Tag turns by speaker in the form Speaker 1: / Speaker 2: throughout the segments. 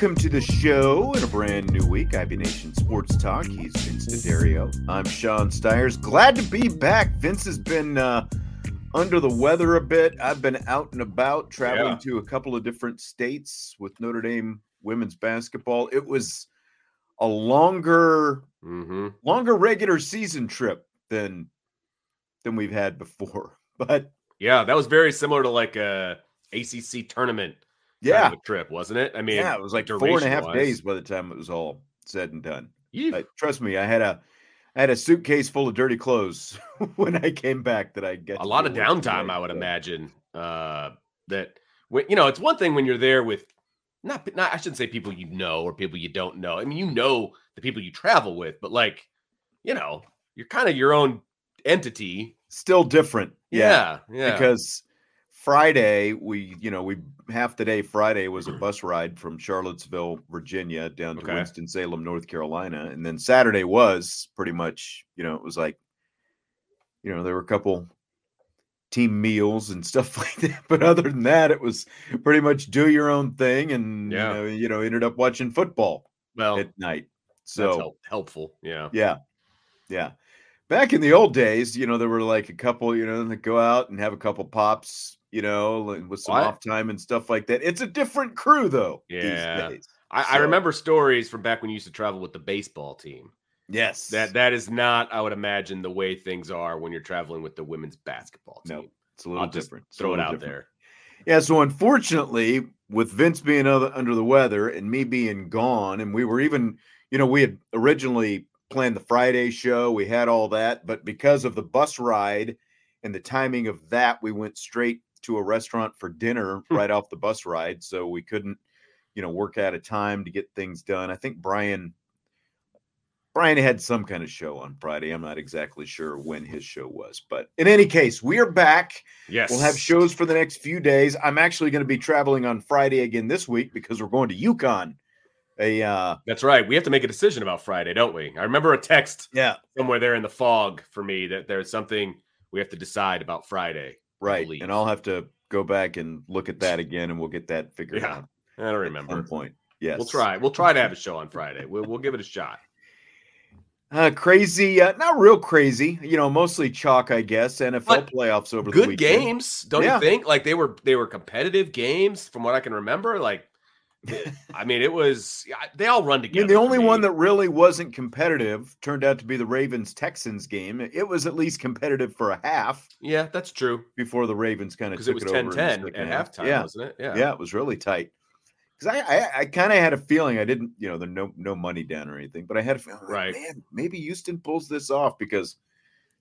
Speaker 1: Welcome to the show in a brand new week. IB Nation Sports Talk. He's Vince D'Addario. I'm Sean Stires. Glad to be back. Vince has been uh, under the weather a bit. I've been out and about, traveling
Speaker 2: Yeah.
Speaker 1: to a couple of different states with Notre Dame women's basketball. It was a longer,
Speaker 2: Mm-hmm.
Speaker 1: longer regular season trip than than we've had before. But
Speaker 2: Yeah, that was very similar to like a ACC tournament
Speaker 1: yeah,
Speaker 2: trip, wasn't it? I mean,
Speaker 1: yeah, it was like four and a half
Speaker 2: duration-wise.
Speaker 1: days by the time it was all said and done. Trust me, I had a I had a suitcase full of dirty clothes when I came back that I get
Speaker 2: a lot of downtime,
Speaker 1: today,
Speaker 2: I would
Speaker 1: so.
Speaker 2: imagine. Uh, that when, you know, it's one thing when you're there with not, not I shouldn't say people you know or people you don't know. I mean, you know the people you travel with, but like, you know, you're kind of your own entity.
Speaker 1: Still different, yeah,
Speaker 2: Yeah, yeah.
Speaker 1: because Friday we you know we half the day Friday was a mm-hmm. bus ride from Charlottesville, Virginia, down to
Speaker 2: Okay.
Speaker 1: Winston Salem, North Carolina, and then Saturday was pretty much you know it was like you know there were a couple team meals and stuff like that but other than that it was pretty much do your own thing and
Speaker 2: Yeah.
Speaker 1: you know you know ended up watching football
Speaker 2: well,
Speaker 1: at night so
Speaker 2: help, helpful. Yeah.
Speaker 1: yeah yeah back in the old days you know there were like a couple you know that go out and have a couple pops you know like, with some
Speaker 2: What?
Speaker 1: off time and stuff like that it's a different crew though
Speaker 2: Yeah.
Speaker 1: these days
Speaker 2: I, I remember stories from back when you used to travel with the baseball team.
Speaker 1: yes
Speaker 2: That that is not, I would imagine, the way things are when you're traveling with the women's basketball team.
Speaker 1: no it's a little
Speaker 2: I'll
Speaker 1: different
Speaker 2: throw it out
Speaker 1: different.
Speaker 2: there.
Speaker 1: Yeah, so unfortunately, with Vince being other, under the weather and me being gone, and we were even, you know, we had originally planned the Friday show, we had all that, but because of the bus ride and the timing of that, we went straight to a restaurant for dinner
Speaker 2: Hmm.
Speaker 1: right off the bus ride. So we couldn't, you know, work out a time to get things done. I think Brian. Brian had some kind of show on Friday. I'm not exactly sure when his show was, but in any case, we are back.
Speaker 2: Yes.
Speaker 1: We'll have shows for the next few days. I'm actually going to be traveling on Friday again this week because we're going to UConn. A uh
Speaker 2: That's right. We have to make a decision about Friday, don't we? I remember a text
Speaker 1: yeah,
Speaker 2: somewhere there in the fog for me that there's something we have to decide about Friday.
Speaker 1: Right. And I'll have to go back and look at that again and we'll get that figured
Speaker 2: Yeah,
Speaker 1: out
Speaker 2: I don't
Speaker 1: at
Speaker 2: remember.
Speaker 1: some point. Yes.
Speaker 2: We'll try. We'll try to have a show on Friday. We'll, we'll give it a shot.
Speaker 1: Uh crazy, uh, not real crazy, you know, mostly chalk, I guess. NFL
Speaker 2: But
Speaker 1: playoffs over the
Speaker 2: Good
Speaker 1: weekend.
Speaker 2: games, don't
Speaker 1: Yeah.
Speaker 2: you think? Like they were they were competitive games from what I can remember. Like I mean, it was they all run
Speaker 1: I
Speaker 2: together.
Speaker 1: mean, the only one that really wasn't competitive turned out to be the Ravens Texans game. It was at least competitive for a half
Speaker 2: yeah, that's true
Speaker 1: before the Ravens kind of
Speaker 2: because
Speaker 1: took
Speaker 2: it was
Speaker 1: it, over
Speaker 2: 10
Speaker 1: in the
Speaker 2: 10
Speaker 1: second
Speaker 2: at
Speaker 1: half.
Speaker 2: halftime,
Speaker 1: Yeah,
Speaker 2: wasn't it?
Speaker 1: yeah, it was really tight. Because I, I, I kind of had a feeling I didn't, you know, there's no no money down or anything, but I had a feeling,
Speaker 2: Right.
Speaker 1: man, maybe Houston pulls this off because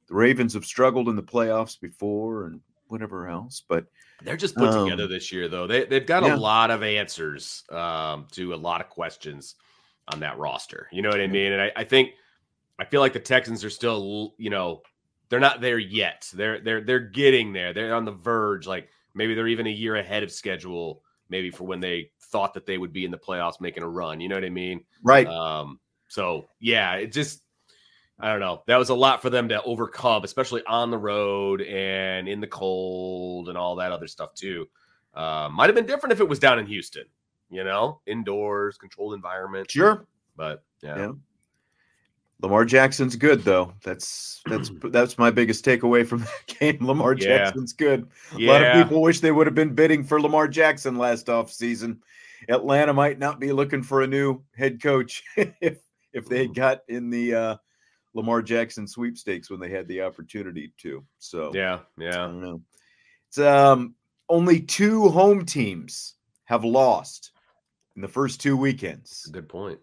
Speaker 1: the Ravens have struggled in the playoffs before and whatever else. But
Speaker 2: They're just put together
Speaker 1: Um,
Speaker 2: this year, though. They they've got
Speaker 1: yeah.
Speaker 2: a lot of answers um, to a lot of questions on that roster. You know what I mean? And I, I think I feel like the Texans are still, you know, they're not there yet. They're they're they're getting there. They're on the verge. Like maybe they're even a year ahead of schedule, maybe for when they thought that they would be in the playoffs making a run. You know what I mean?
Speaker 1: right,
Speaker 2: Um, so yeah, it just I don't know. That was a lot for them to overcome, especially on the road and in the cold and all that other stuff too. Uh, might have been different if it was down in Houston, you know, indoors, controlled environment.
Speaker 1: Sure,
Speaker 2: but yeah.
Speaker 1: yeah. Lamar Jackson's good though. That's that's that's my biggest takeaway from that game. Lamar yeah. Jackson's good. A lot of people wish they would have been bidding for Lamar Jackson last offseason. Atlanta might not be looking for a new head coach if if they got in the uh, Lamar Jackson sweepstakes when they had the opportunity to. So
Speaker 2: yeah, yeah.
Speaker 1: I don't know. It's um only two home teams have lost in the first two weekends.
Speaker 2: Good point.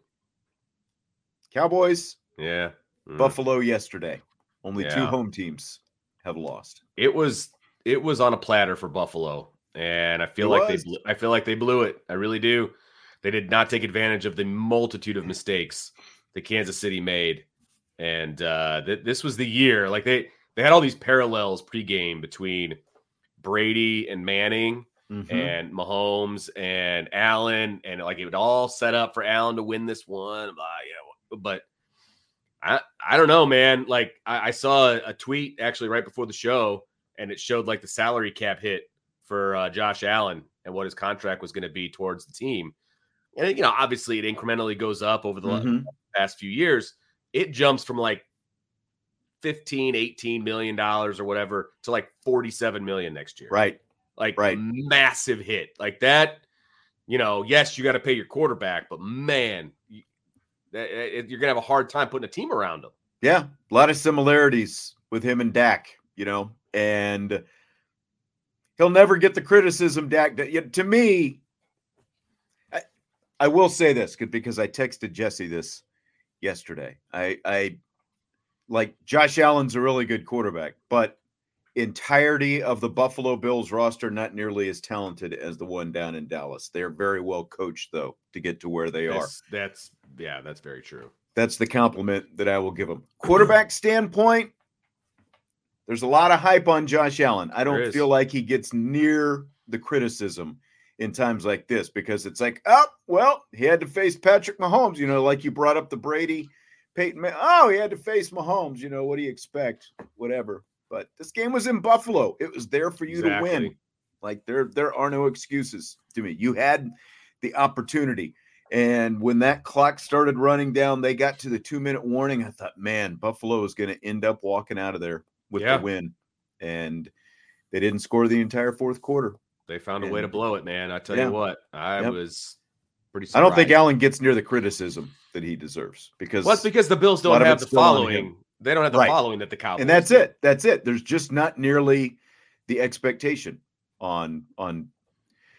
Speaker 1: Cowboys
Speaker 2: yeah.
Speaker 1: Mm. Buffalo yesterday. Only yeah. two home teams have lost.
Speaker 2: It was it was on a platter for Buffalo, and I feel it like was. they I feel like they blew it. I really do. They did not take advantage of the multitude of mistakes that Kansas City made, and uh, th- this was the year. Like they they had all these parallels pregame between Brady and Manning. Mm-hmm. and Mahomes and Allen, and like it would all set up for Allen to win this one. Blah, yeah, but I, I don't know, man. Like I, I saw a, a, tweet actually right before the show, and it showed like the salary cap hit for uh, Josh Allen and what his contract was going to be towards the team. And you know, obviously, it incrementally goes up over the mm-hmm. past few years. It jumps from like 15, 18 million dollars or whatever to like 47 million next year.
Speaker 1: Right.
Speaker 2: Like
Speaker 1: right.
Speaker 2: massive hit. Like that, you know, yes, you got to pay your quarterback, but man, you're gonna have a hard time putting a team around him.
Speaker 1: Yeah, a lot of similarities with him and Dak, you know, and he'll never get the criticism Dak. To me, I, I will say this because I texted Jesse this yesterday. I, I like Josh Allen's a really good quarterback, but entirety of the Buffalo Bills roster not nearly as talented as the one down in Dallas. They're very well coached though to get to where they
Speaker 2: that's, are. That's yeah, that's very true.
Speaker 1: That's the compliment that I will give them. Quarterback standpoint, there's a lot of hype on Josh Allen. I don't feel like he gets near the criticism in times like this because it's like, oh, well, he had to face Patrick Mahomes, you know, like you brought up the Brady Peyton. Oh, he had to face Mahomes, you know, what do you expect? Whatever. But this game was in Buffalo. It was there for you exactly. to win. Like there, there are no excuses to me. You had the opportunity. And when that clock started running down, they got to the two minute warning. I thought, man, Buffalo is going to end up walking out of there with yeah. the win. And they didn't score the entire fourth quarter.
Speaker 2: They found a way to blow it, man. I tell yeah. you what, I yep. was pretty surprised.
Speaker 1: I don't think Allen gets near the criticism that he deserves because
Speaker 2: well, it's because the Bills don't have the following they don't have the right. following that the Cowboys.
Speaker 1: And that's do. it. That's it. There's just not nearly the expectation on on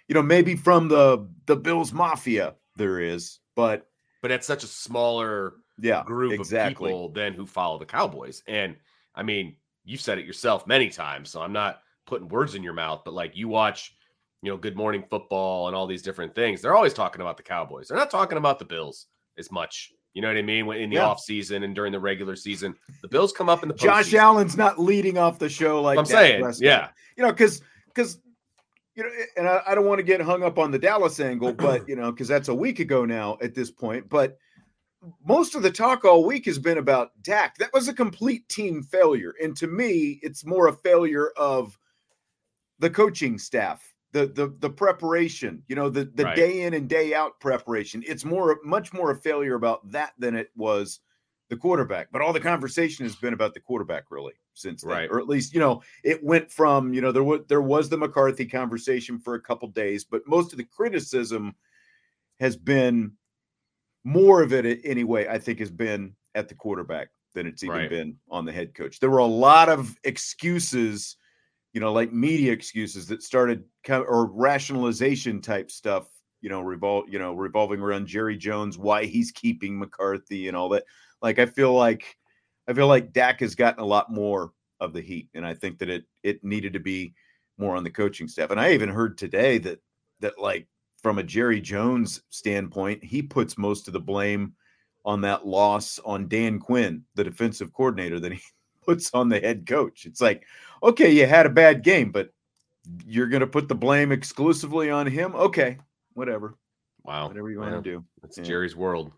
Speaker 1: you know maybe from the the Bills mafia there is, but
Speaker 2: but it's such a smaller
Speaker 1: yeah
Speaker 2: group
Speaker 1: exactly.
Speaker 2: of people than who follow the Cowboys. And I mean, you've said it yourself many times, so I'm not putting words in your mouth, but like you watch, you know, Good Morning Football and all these different things, they're always talking about the Cowboys. They're not talking about the Bills as much you know what I mean? When in the yeah. off season and during the regular season, the Bills come up in the
Speaker 1: Josh Allen's not leading off the show like
Speaker 2: I'm saying. Yeah,
Speaker 1: you know, because because you know, and I, I don't want to get hung up on the Dallas angle, but you know, because that's a week ago now at this point. But most of the talk all week has been about Dak. That was a complete team failure, and to me, it's more a failure of the coaching staff the the the preparation, you know, the the right. day in and day out preparation. It's more much more a failure about that than it was the quarterback. But all the conversation has been about the quarterback really since then,
Speaker 2: right.
Speaker 1: or at least you know it went from you know there was there was the McCarthy conversation for a couple days, but most of the criticism has been more of it anyway. I think has been at the quarterback than it's even right. been on the head coach. There were a lot of excuses you know, like media excuses that started or rationalization type stuff, you know, revol you know, revolving around Jerry Jones, why he's keeping McCarthy and all that. Like I feel like I feel like Dak has gotten a lot more of the heat, and I think that it it needed to be more on the coaching staff. And I even heard today that that like from a Jerry Jones standpoint, he puts most of the blame on that loss on Dan Quinn, the defensive coordinator, that he puts on the head coach. It's like, okay, you had a bad game, but you're going to put the blame exclusively on him. Okay, whatever.
Speaker 2: Wow.
Speaker 1: Whatever you want to do.
Speaker 2: It's yeah. Jerry's world.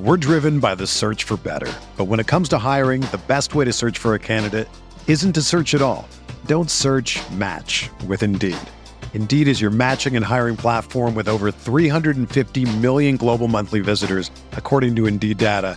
Speaker 3: We're driven by the search for better. But when it comes to hiring, the best way to search for a candidate isn't to search at all. Don't search match with Indeed. Indeed is your matching and hiring platform with over 350 million global monthly visitors, according to Indeed data,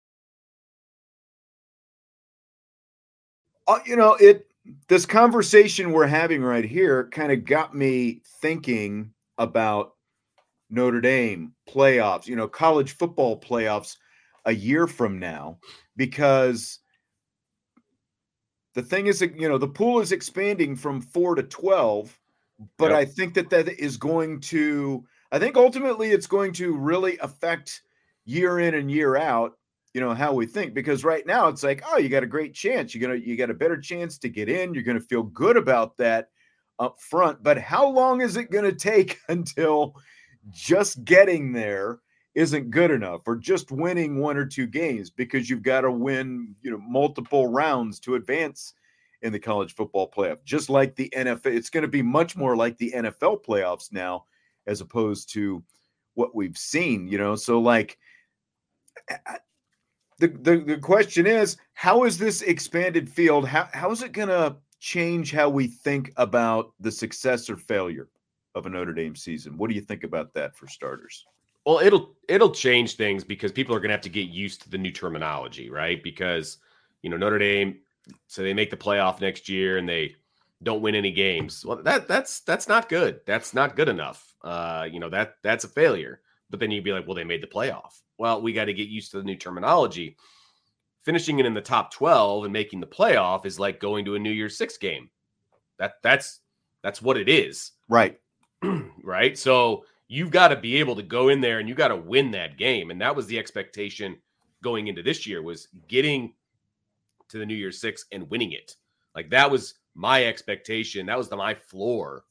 Speaker 1: Uh, you know, it this conversation we're having right here kind of got me thinking about Notre Dame playoffs, you know, college football playoffs a year from now, because the thing is that, you know, the pool is expanding from four to 12, but
Speaker 2: Yep.
Speaker 1: I think that that is going to, I think ultimately it's going to really affect year in and year out, you know, how we think. Because right now it's like, oh, you got a great chance. You're to, you got a better chance to get in. You're to feel good about that up front. But how long is it to take until, just getting there isn't good enough or just winning one or two games because you've got to win you know multiple rounds to advance in the college football playoff just like the NFL it's going to be much more like the NFL playoffs now as opposed to what we've seen you know so like the the, the question is how is this expanded field how, how is it going to change how we think about the success or failure of a Notre Dame season. What do you think about that for starters?
Speaker 2: Well, it'll it'll change things because people are going to have to get used to the new terminology, right? Because you know Notre Dame, so they make the playoff next year and they don't win any games. Well, that that's that's not good. That's not good enough. Uh, you know that that's a failure. But then you'd be like, well, they made the playoff. Well, we got to get used to the new terminology. Finishing it in the top twelve and making the playoff is like going to a New Year's Six game. That that's that's what it is
Speaker 1: Right.
Speaker 2: right? So you've got to be able to go in there and you got to win that game. And that was the expectation going into this year was getting to the New Year's Six and winning it. Like that was my expectation. That was the my floor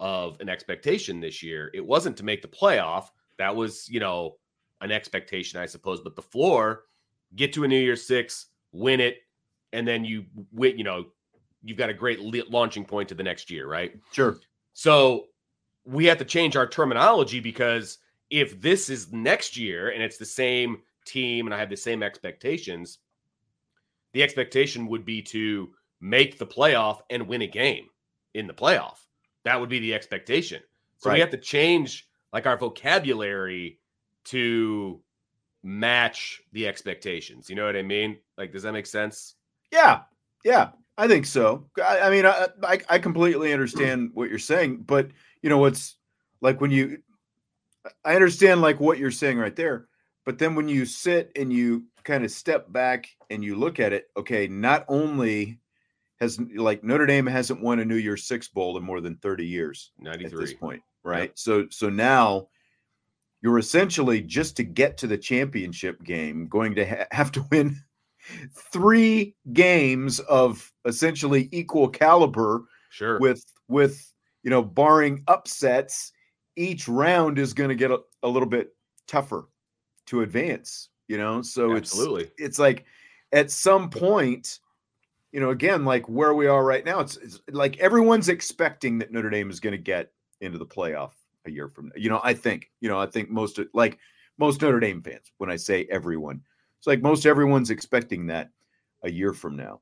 Speaker 2: of an expectation this year. It wasn't to make the playoff. That was, you know, an expectation, I suppose. But the floor, get to a New Year's Six, win it, and then you win, you know, you've got a great launching point to the next year, right?
Speaker 1: Sure.
Speaker 2: So we have to change our terminology because if this is next year and it's the same team and I have the same expectations, the expectation would be to make the playoff and win a game in the playoff. That would be the expectation. So we have to change like our vocabulary to match the expectations. You know what I mean? Like, does that make sense?
Speaker 1: Yeah. Yeah. I think so. I, I mean, I, I I completely understand what you're saying, but you know what's like when you, I understand like what you're saying right there, but then when you sit and you kind of step back and you look at it, okay, not only has like Notre Dame hasn't won a New Year's Six bowl in more than 30 years. 93. at this
Speaker 2: 93.
Speaker 1: point, right? So so now you're essentially just to get to the championship game going to ha- have to win three games of essentially equal caliber
Speaker 2: Sure.
Speaker 1: with with you know barring upsets each round is going to get a, a little bit tougher to advance you know so
Speaker 2: Absolutely.
Speaker 1: it's it's like at some point you know, again, like where we are right now, it's, it's like everyone's expecting that Notre Dame is going to get into the playoff a year from now. You know, I think, you know, I think most like most Notre Dame fans, when I say everyone, it's like most everyone's expecting that a year from now.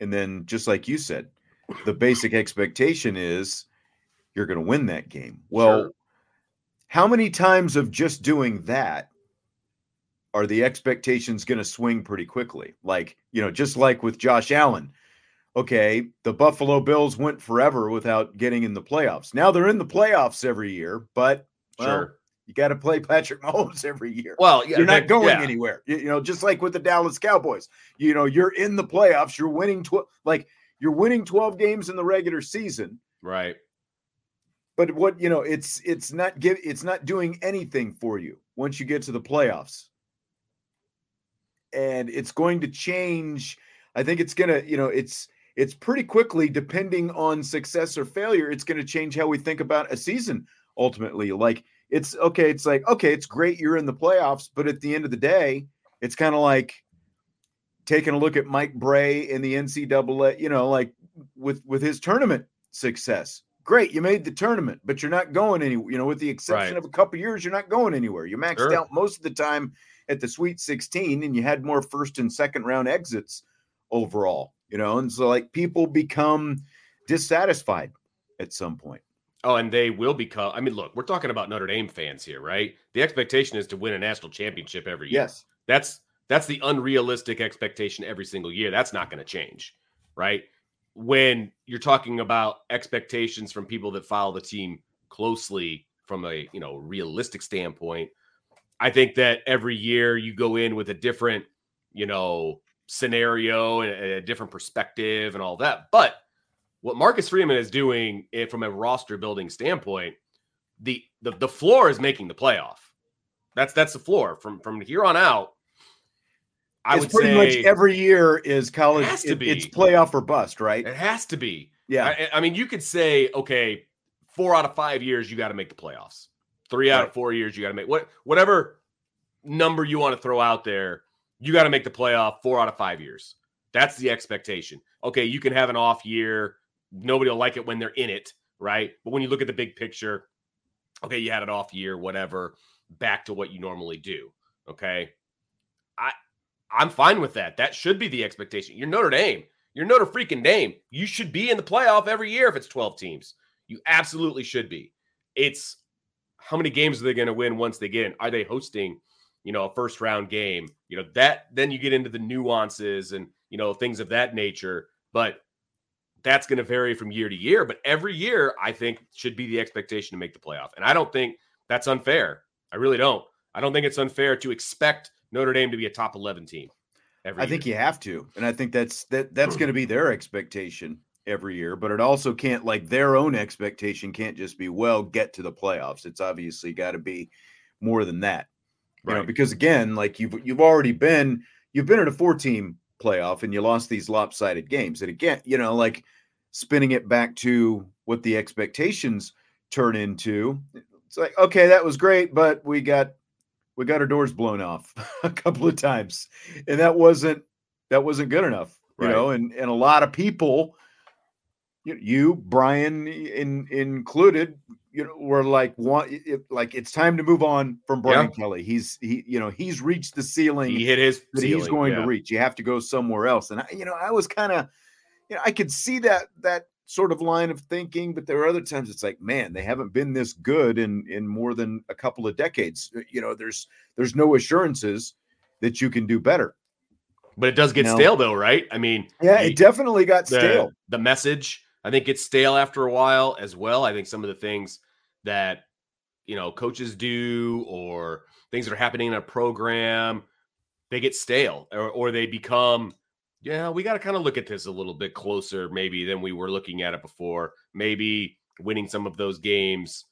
Speaker 1: And then, just like you said, the basic expectation is you're going to win that game. Well, sure. how many times of just doing that are the expectations going to swing pretty quickly? Like, you know, just like with Josh Allen. Okay, the Buffalo Bills went forever without getting in the playoffs. Now they're in the playoffs every year, but well, sure. You got to play Patrick Mahomes every year.
Speaker 2: Well, yeah,
Speaker 1: you're not going yeah. anywhere. You, you, know, just like with the Dallas Cowboys. You know, you're in the playoffs. You're winning twelve. Like you're winning twelve games in the regular season.
Speaker 2: Right.
Speaker 1: But what you know, it's it's not give it's not doing anything for you once you get to the playoffs. And it's going to change. I think it's gonna, you know, it's it's pretty quickly, depending on success or failure, it's going to change how we think about a season ultimately. Like it's okay. It's like, okay, it's great you're in the playoffs, but at the end of the day, it's kind of like taking a look at Mike Brey in the NCAA, you know, like with with his tournament success. Great, you made the tournament, but you're not going anywhere. You know, with the exception right. of a couple years, you're not going anywhere. You maxed sure. out most of the time at the Sweet 16, and you had more first and second round exits overall. You know, and so like people become dissatisfied at some point.
Speaker 2: Oh, and they will become. I mean, look, we're talking about Notre Dame fans here, right? The expectation is to win a national championship every year.
Speaker 1: Yes,
Speaker 2: that's that's the unrealistic expectation every single year. That's not going to change, right? When you're talking about expectations from people that follow the team closely from a you know realistic standpoint, I think that every year you go in with a different you know scenario and a different perspective and all that, but what Marcus Freeman is doing eh, from a roster building standpoint, the, the the floor is making the playoff. That's that's the floor from from here on out.
Speaker 1: I it's would pretty much every year is college. It has to it, be. It's playoff or bust, right?
Speaker 2: It has to be.
Speaker 1: Yeah.
Speaker 2: I, I mean, you could say, okay, four out of five years you got to make the playoffs. Three out right. of four years you got to make what whatever number you want to throw out there. You got to make the playoff four out of five years. That's the expectation. Okay, you can have an off year nobody will like it when they're in it, right? But when you look at the big picture, okay, you had an off year, whatever, back to what you normally do. Okay. I I'm fine with that. That should be the expectation. You're Notre Dame. You're Notre freaking Dame. You should be in the playoff every year if it's 12 teams. You absolutely should be. It's how many games are they going to win once they get in? Are they hosting, you know, a first round game? You know, that then you get into the nuances and, you know, things of that nature. But that's going to vary from year to year, but every year I think should be the expectation to make the playoff. And I don't think that's unfair. I really don't. I don't think it's unfair to expect Notre Dame to be a top 11 team.
Speaker 1: Every I year. think you have to. And I think that's that that's going to be their expectation every year, but it also can't like their own expectation can't just be well get to the playoffs. It's obviously got to be more than that. You right. know, because again, like you've you've already been you've been in a four team playoff and you lost these lopsided games. And again, you know, like spinning it back to what the expectations turn into. It's like, okay, that was great, but we got we got our doors blown off a couple of times. And that wasn't that wasn't good enough, you right. know, and and a lot of people you, Brian in, included, you know, were like one it, like it's time to move on from Brian yeah. Kelly. He's he, you know, he's reached the ceiling.
Speaker 2: He hit his
Speaker 1: that
Speaker 2: ceiling,
Speaker 1: he's going yeah. to reach. You have to go somewhere else. And I, you know, I was kind of, you know, I could see that that sort of line of thinking, but there are other times it's like, man, they haven't been this good in in more than a couple of decades. Uh, you know, there's there's no assurances that you can do better.
Speaker 2: But it does get you know? stale though, right? I mean,
Speaker 1: yeah, it definitely got
Speaker 2: the,
Speaker 1: stale.
Speaker 2: The message I think it's stale after a while as well. I think some of the things that you know coaches do or things that are happening in a program, they get stale or, or they become, yeah, we got to kind of look at this a little bit closer, maybe than we were looking at it before. Maybe winning some of those games,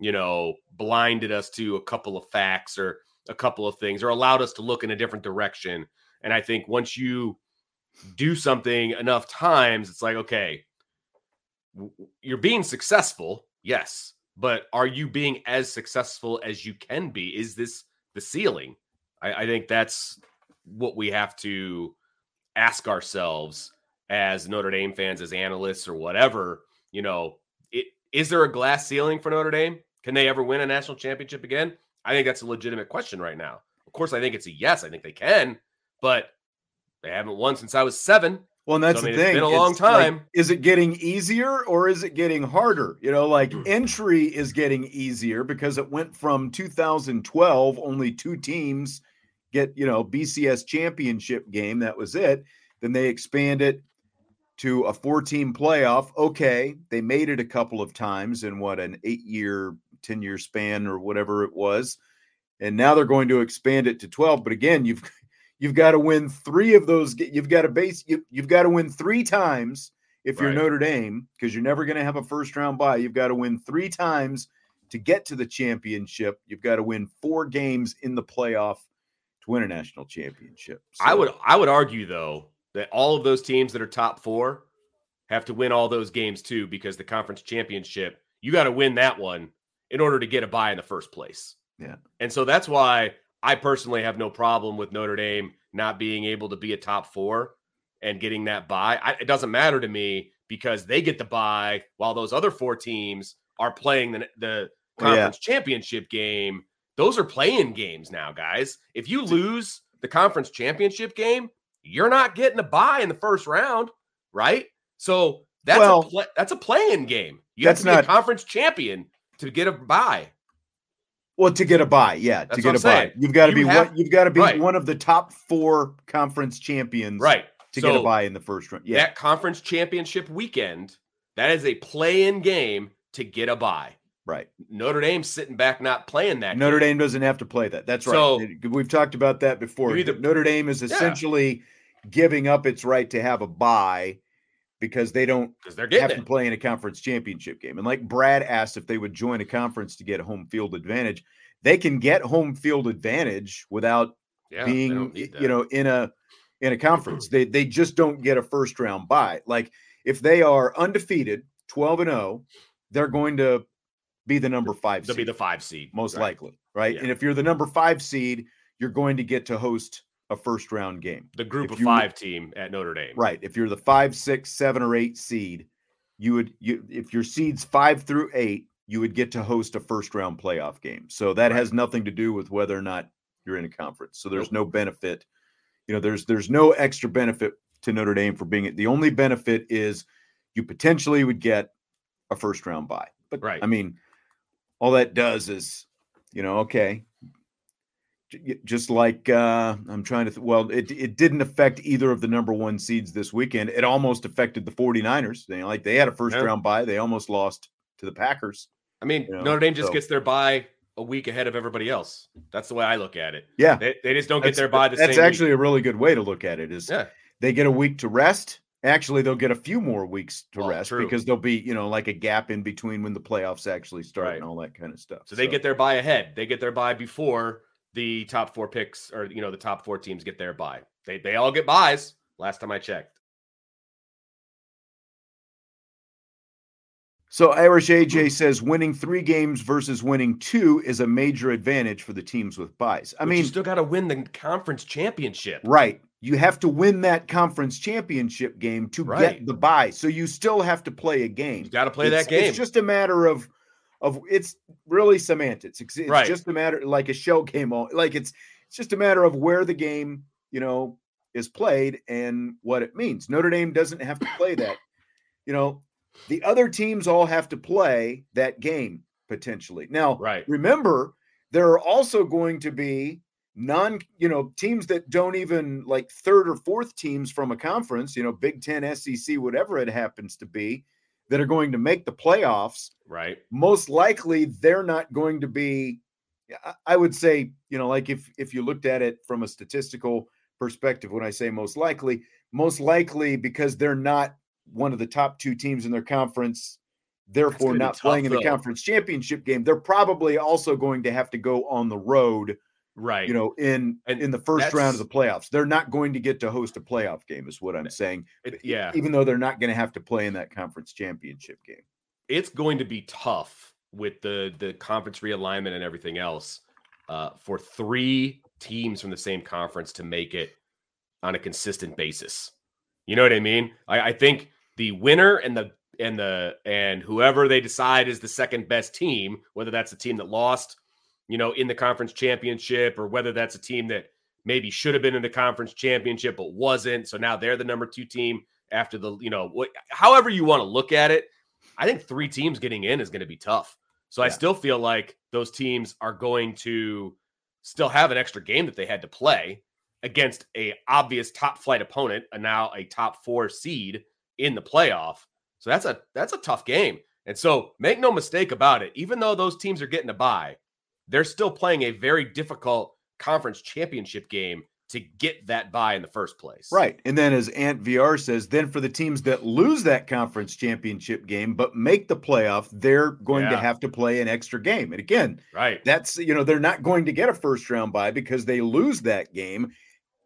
Speaker 2: you know, blinded us to a couple of facts or a couple of things or allowed us to look in a different direction. And I think once you do something enough times, it's like, okay, you're being successful, yes, but are you being as successful as you can be? Is this the ceiling? I, I think that's what we have to ask ourselves as Notre Dame fans, as analysts, or whatever, you know, it, is there a glass ceiling for Notre Dame? Can they ever win a national championship again? I think that's a legitimate question right now. Of course, I think it's a yes. I think they can, but they haven't won since I was seven.
Speaker 1: Well, and that's
Speaker 2: So, I mean,
Speaker 1: the
Speaker 2: it's
Speaker 1: thing.
Speaker 2: been a long
Speaker 1: It's like,
Speaker 2: time.
Speaker 1: is it getting easier or is it getting harder? You know, like
Speaker 2: Hmm.
Speaker 1: entry is getting easier because it went from 2012, only two teams get, you know, BCS championship game. That was it. Then they expanded to a four team playoff. Okay. They made it a couple of times in what, an eight year, 10 year span or whatever it was. And now they're going to expand it to 12. But again, you've You've got to win three of those. You've got to base. You, you've got to win three times if you're
Speaker 2: Right.
Speaker 1: Notre Dame because you're never going to have a first round bye. You've got to win three times to get to the championship. You've got to win four games in the playoff to win a national championship.
Speaker 2: I would I would argue though that all of those teams that are top four have to win all those games too because the conference championship you got to win that one in order to get a bye in the first place.
Speaker 1: Yeah.
Speaker 2: and so that's why I personally have no problem with Notre Dame not being able to be a top four and getting that bye. I, it doesn't matter to me because they get the bye while those other four teams are playing the the
Speaker 1: Oh, yeah.
Speaker 2: conference championship game. Those are playing games now, guys. If you lose the conference championship game, you're not getting a bye in the first round, right? So that's
Speaker 1: Well-
Speaker 2: a play, that's a playing game. You have to be
Speaker 1: not-
Speaker 2: a conference champion to get a bye.
Speaker 1: Well, to get a bye, yeah,
Speaker 2: That's
Speaker 1: to get a bye, you've got to
Speaker 2: You
Speaker 1: be
Speaker 2: have-
Speaker 1: one. You've got to be
Speaker 2: right.
Speaker 1: one of the top four conference champions,
Speaker 2: Right.
Speaker 1: to
Speaker 2: so
Speaker 1: get a bye in the first round. Yeah,
Speaker 2: that conference championship weekend, that is a play-in game to get a bye.
Speaker 1: right.
Speaker 2: Notre Dame's sitting back not playing that.
Speaker 1: Notre
Speaker 2: game.
Speaker 1: Dame doesn't have to play that. That's right.
Speaker 2: So-
Speaker 1: We've talked about that before.
Speaker 2: Either-
Speaker 1: Notre Dame is essentially giving up its right to have a bye because they don't
Speaker 2: because they're
Speaker 1: have
Speaker 2: getting
Speaker 1: to play in a conference championship game. And like Brad asked if they would join a conference to get a home field advantage, they can get home field advantage without
Speaker 2: Yeah,
Speaker 1: being you know in a in a conference. they they just don't get a first round bye. Like if they are undefeated, 12 and 0, they're going to be the number 5
Speaker 2: they'll
Speaker 1: seed
Speaker 2: be the five seed,
Speaker 1: most
Speaker 2: right?
Speaker 1: likely, right?
Speaker 2: Yeah.
Speaker 1: And if you're the number 5 seed, you're going to get to host a first round game.
Speaker 2: The group
Speaker 1: If
Speaker 2: of
Speaker 1: you-
Speaker 2: five team at Notre Dame.
Speaker 1: Right. If you're the five, six, seven, or eight seed, you would you if your seeds five through eight, you would get to host a first round playoff game. So that
Speaker 2: Right.
Speaker 1: has nothing to do with whether or not you're in a conference. So there's no benefit. You know, there's there's no extra benefit to Notre Dame for being it. The only benefit is you potentially would get a first round bye. But
Speaker 2: Right.
Speaker 1: I mean, all that does is, you know, okay. Just like uh, I'm trying to, th- well, it, it didn't affect either of the number one seeds this weekend. It almost affected the 49ers. They like they had a first
Speaker 2: Yeah.
Speaker 1: round bye. They almost lost to the Packers.
Speaker 2: I mean,
Speaker 1: You know,
Speaker 2: Notre Dame just
Speaker 1: so-
Speaker 2: gets their bye a week ahead of everybody else. That's the way I look at it.
Speaker 1: Yeah.
Speaker 2: They, they just don't get their bye the
Speaker 1: That's actually
Speaker 2: week.
Speaker 1: a really good way to look at it is
Speaker 2: Yeah.
Speaker 1: they get a week to rest. Actually, they'll get a few more weeks to
Speaker 2: Well,
Speaker 1: rest
Speaker 2: true.
Speaker 1: because there'll be, you know, like a gap in between when the playoffs actually start
Speaker 2: Right.
Speaker 1: and all that kind of stuff.
Speaker 2: So they get their bye ahead. They get their bye before the top four picks or you know the top four teams get their bye. They they all get byes. Last time I checked.
Speaker 1: So Irish AJ says winning three games versus winning two is a major advantage for the teams with byes. I
Speaker 2: But
Speaker 1: mean,
Speaker 2: you still got to win the conference championship.
Speaker 1: right. You have to win that conference championship game to
Speaker 2: Right.
Speaker 1: get the bye. So you still have to play a game.
Speaker 2: You got to play
Speaker 1: It's-
Speaker 2: that game.
Speaker 1: It's just a matter of of it's really semantics. It's, it's
Speaker 2: Right.
Speaker 1: just a matter like a shell game. all- Like it's it's just a matter of where the game you know is played and what it means. Notre Dame doesn't have to play that. You know, the other teams all have to play that game potentially. Now,
Speaker 2: right.
Speaker 1: remember, there are also going to be non, you know, teams that don't even like third or fourth teams from a conference, you know, Big Ten, SEC, whatever it happens to be, that are going to make the playoffs.
Speaker 2: Right.
Speaker 1: Most likely, they're not going to be. I- would say, you know, like if if you looked at it from a statistical perspective, when I say most likely, most likely because they're not one of the top two teams in their conference, therefore not
Speaker 2: tough,
Speaker 1: playing in the
Speaker 2: though.
Speaker 1: conference championship game. They're probably also going to have to go on the road,
Speaker 2: Right.
Speaker 1: you know, in
Speaker 2: And
Speaker 1: in the first round of the playoffs. They're not going to get to host a playoff game, is what I'm saying.
Speaker 2: It- yeah.
Speaker 1: Even though they're not going to have to play in that conference championship game.
Speaker 2: it's going to be tough with the the conference realignment and everything else uh, for three teams from the same conference to make it on a consistent basis. You know what I mean? I, I think the winner and the and the and whoever they decide is the second best team, whether that's the team that lost, you know, in the conference championship, or whether that's a team that maybe should have been in the conference championship but wasn't, so now they're the number two team after the you know what, however you want to look at it. I think three teams getting in is going to be tough. So yeah. I still feel like those teams are going to still have an extra game that they had to play against a obvious top flight opponent and now a top four seed in the playoff. So that's a that's a tough game. And so make no mistake about it, even though those teams are getting a bye, they're still playing a very difficult conference championship game to get that bye in the first place.
Speaker 1: Right. And then as Ant VR says, then for the teams that lose that conference championship game but make the playoff, they're going yeah. to have to play an extra game. And again,
Speaker 2: right.
Speaker 1: That's you know, they're not going to get a first round bye because they lose that game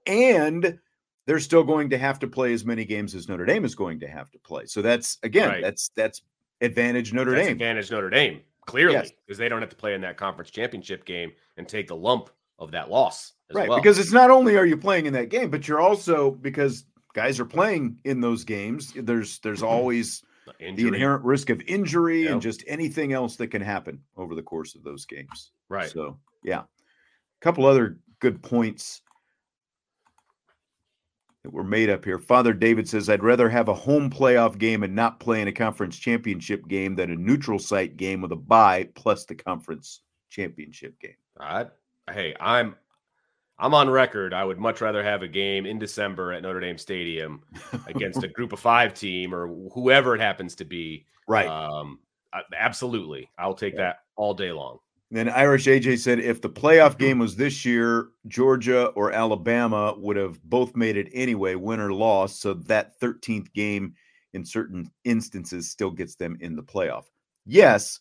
Speaker 1: and they're still going to have to play as many games as Notre Dame is going to have to play. So that's again, right. that's that's advantage Notre
Speaker 2: that's
Speaker 1: Dame.
Speaker 2: Advantage Notre Dame, clearly, because yes. they don't have to play in that conference championship game and take the lump of that loss.
Speaker 1: right.
Speaker 2: Well.
Speaker 1: Because it's not only are you playing in that game, but you're also because guys are playing in those games, there's there's always Injury. the inherent risk of injury yep. and just anything else that can happen over the course of those games.
Speaker 2: Right.
Speaker 1: So yeah. A couple other good points that were made up here. Father David says, I'd rather have a home playoff game and not play in a conference championship game than a neutral site game with a bye plus the conference championship game.
Speaker 2: I, hey, I'm I'm on record. I would much rather have a game in December at Notre Dame Stadium against a group of five team or whoever it happens to be.
Speaker 1: Right.
Speaker 2: Um, absolutely. I'll take yeah. that all day long.
Speaker 1: Then Irish AJ said if the playoff mm-hmm. game was this year, Georgia or Alabama would have both made it anyway, win or loss. So that 13th game in certain instances still gets them in the playoff. Yes,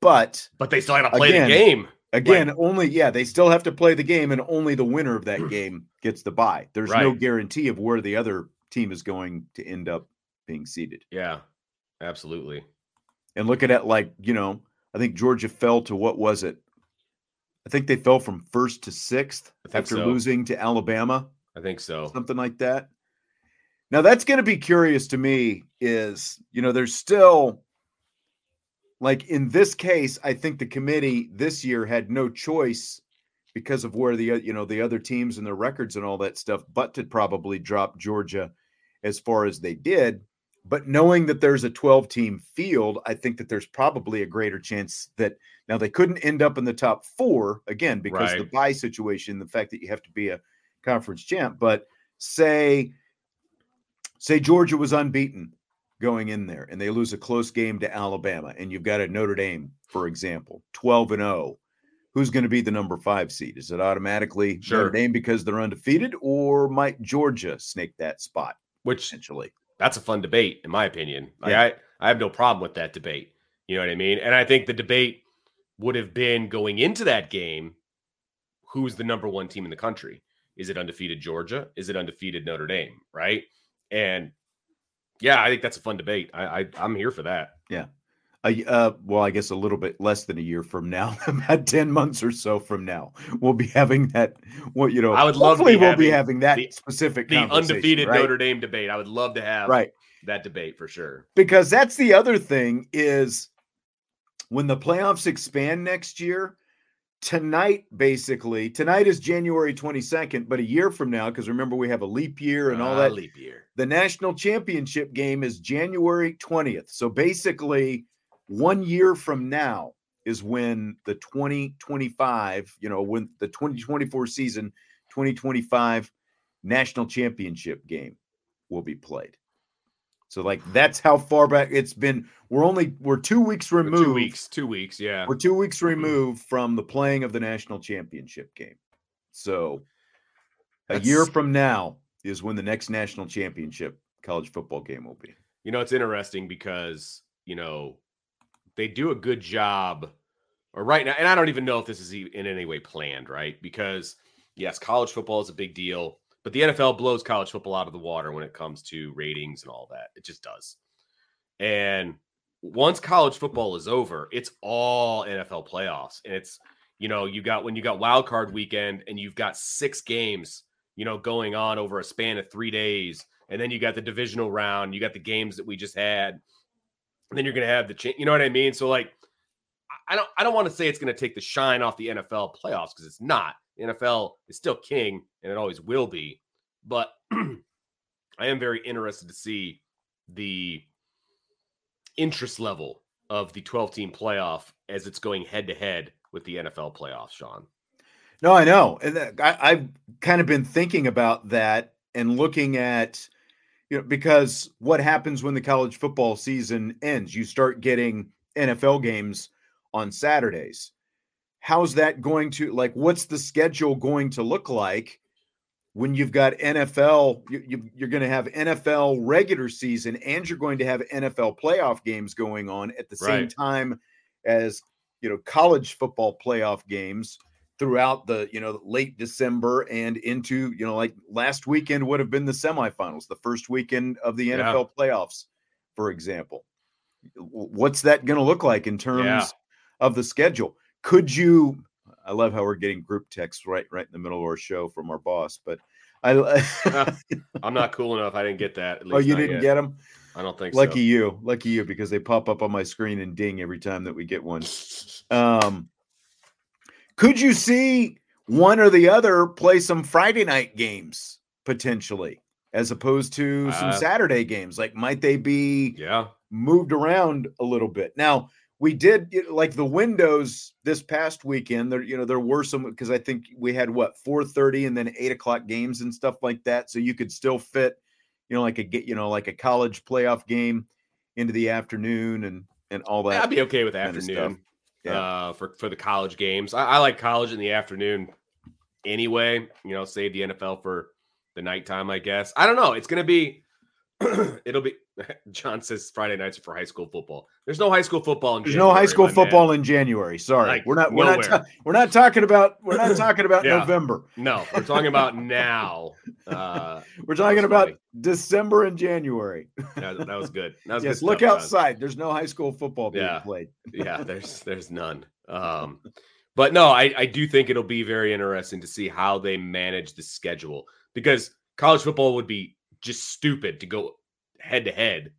Speaker 1: but
Speaker 2: but they still have to play again, the game.
Speaker 1: Again, only yeah, they still have to play the game, and only the winner of that game gets the bye. There's right. no guarantee of where the other team is going to end up being seated.
Speaker 2: Yeah, absolutely.
Speaker 1: And look at it like you know I think Georgia fell to what was it? I think they fell from first to sixth after so. losing to Alabama.
Speaker 2: I think so.
Speaker 1: Something like that. Now that's going to be curious to me is, you know, there's still like in this case, I think the committee this year had no choice because of where the you know the other teams and their records and all that stuff, but to probably drop Georgia as far as they did. But knowing that there's a 12 team field, I think that there's probably a greater chance that now they couldn't end up in the top four again because right. the bye situation, the fact that you have to be a conference champ. But say, say Georgia was unbeaten going in there and they lose a close game to Alabama, and you've got a Notre Dame, for example, 12 and 0. Who's going to be the number five seed? Is it automatically sure. Notre Dame because they're undefeated, or might Georgia snake that spot?
Speaker 2: Which essentially that's a fun debate, in my opinion. Like, yeah. I, I have no problem with that debate. You know what I mean? And I think the debate would have been going into that game who's the number one team in the country? Is it undefeated Georgia? Is it undefeated Notre Dame? Right. And yeah, I think that's a fun debate. I, I am here for that.
Speaker 1: Yeah. Uh, well, I guess a little bit less than a year from now, about ten months or so from now, we'll be having that. What you know,
Speaker 2: I would love. Hopefully,
Speaker 1: we'll be having that the, specific
Speaker 2: the undefeated right? Notre Dame debate. I would love to have
Speaker 1: right
Speaker 2: that debate for sure.
Speaker 1: Because that's the other thing is when the playoffs expand next year. Tonight, basically, tonight is January 22nd, but a year from now, because remember we have a leap year and all uh, that.
Speaker 2: Leap year.
Speaker 1: The national championship game is January 20th. So basically, one year from now is when the 2025, you know, when the 2024 season, 2025 national championship game will be played. So like that's how far back it's been. We're only we're two weeks removed.
Speaker 2: Two weeks, two weeks, yeah.
Speaker 1: We're two weeks mm-hmm. removed from the playing of the national championship game. So a that's... year from now is when the next national championship college football game will be.
Speaker 2: You know, it's interesting because, you know, they do a good job or right now and i don't even know if this is in any way planned right because yes college football is a big deal but the nfl blows college football out of the water when it comes to ratings and all that it just does and once college football is over it's all nfl playoffs and it's you know you got when you got wild card weekend and you've got six games you know, going on over a span of three days. And then you got the divisional round, you got the games that we just had. Then you're going to have the, cha- you know what I mean? So, like, I don't, I don't want to say it's going to take the shine off the NFL playoffs because it's not. The NFL is still king and it always will be. But I am very interested to see the interest level of the 12 team playoff as it's going head to head with the NFL playoffs, Sean.
Speaker 1: No, I know. And uh, I, I've kind of been thinking about that and looking at, you know, because what happens when the college football season ends? You start getting NFL games on Saturdays. How's that going to like? What's the schedule going to look like when you've got NFL? You, you, are going to have NFL regular season, and you're going to have NFL playoff games going on at the same
Speaker 2: Right.
Speaker 1: time as you know college football playoff games throughout the you know late December and into you know like last weekend would have been the semifinals, the first weekend of the
Speaker 2: Yeah.
Speaker 1: NFL playoffs, for example. What's that going to look like in terms
Speaker 2: Yeah.
Speaker 1: of the schedule? Could you? I love how we're getting group texts right right in the middle of our show from our boss, but I.
Speaker 2: I'm not cool enough. I didn't get that. At least
Speaker 1: oh, you didn't
Speaker 2: yet.
Speaker 1: get them.
Speaker 2: I don't think
Speaker 1: Lucky
Speaker 2: so.
Speaker 1: you, lucky you, because they pop up on my screen and ding every time that we get one. Um, could you see one or the other play some Friday night games potentially, as opposed to some
Speaker 2: Uh,
Speaker 1: Saturday games? Like, might they be
Speaker 2: Yeah.
Speaker 1: moved around a little bit? Now, we did like the windows this past weekend. There, you know, there were some because I think we had what four thirty and then eight o'clock games and stuff like that. So you could still fit, you know, like a get, you know, like a college playoff game into the afternoon and and all that.
Speaker 2: I'd be okay with afternoon
Speaker 1: Yeah.
Speaker 2: uh, for for the college games. I, I like college in the afternoon anyway. You know, save the NFL for the nighttime. I guess I don't know. It's gonna be. it'll be. John says Friday nights are for high school football. There's no high school football in
Speaker 1: There's no high
Speaker 2: January,
Speaker 1: school
Speaker 2: my man.
Speaker 1: football in January. Sorry,
Speaker 2: Like,
Speaker 1: we're not. We're not. ta- we're not talking about. We're not talking about
Speaker 2: Yeah.
Speaker 1: November.
Speaker 2: No, we're talking about now. Uh,
Speaker 1: We're talking about
Speaker 2: funny.
Speaker 1: December and January.
Speaker 2: that, that was good. That was
Speaker 1: yes,
Speaker 2: good
Speaker 1: look
Speaker 2: stuff,
Speaker 1: outside. There's no high school football being
Speaker 2: Yeah.
Speaker 1: played.
Speaker 2: yeah there's there's none um but no I, I do think it'll be very interesting to see how they manage the schedule because college football would be just stupid to go head to head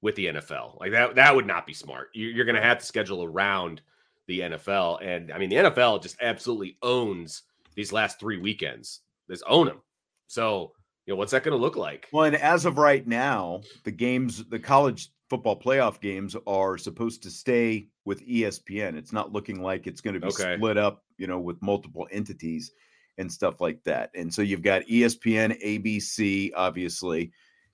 Speaker 2: with the nfl like that that would not be smart You- you're going to have to schedule around the nfl and i mean the nfl just absolutely owns these last three weekends just own them so you know what's that going to look like
Speaker 1: Well, and as of right now, the games, the college football playoff games, are supposed to stay with ESPN. It's not looking like it's going to be
Speaker 2: Okay.
Speaker 1: split up, you know, with multiple entities and stuff like that. And so you've got ESPN, ABC, obviously.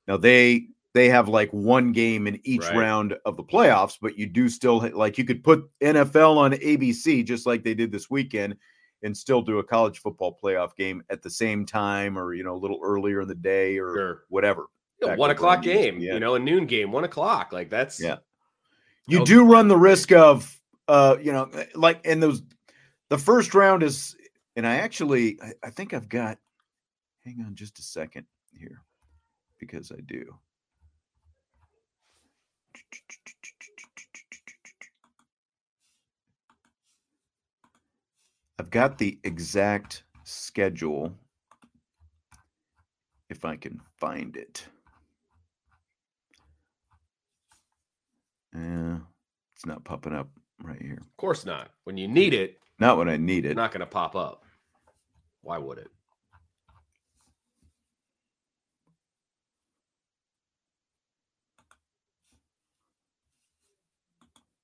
Speaker 1: Now they they have like one game in each
Speaker 2: Right.
Speaker 1: round of the playoffs, but you do still like you could put NFL on ABC just like they did this weekend and still do a college football playoff game at the same time or you know a little earlier in the day or
Speaker 2: Sure.
Speaker 1: whatever.
Speaker 2: You know, one o'clock game you know a noon game one o'clock like that's
Speaker 1: Yeah. You do run the risk of uh you know like in those the first round is and I actually I, I think I've got hang on just a second here because I do. I've got the exact schedule if I can find it. Yeah, it's not popping up right here.
Speaker 2: Of course not. When you need it,
Speaker 1: Not when I need
Speaker 2: it's
Speaker 1: it.
Speaker 2: not going to pop up. Why would it?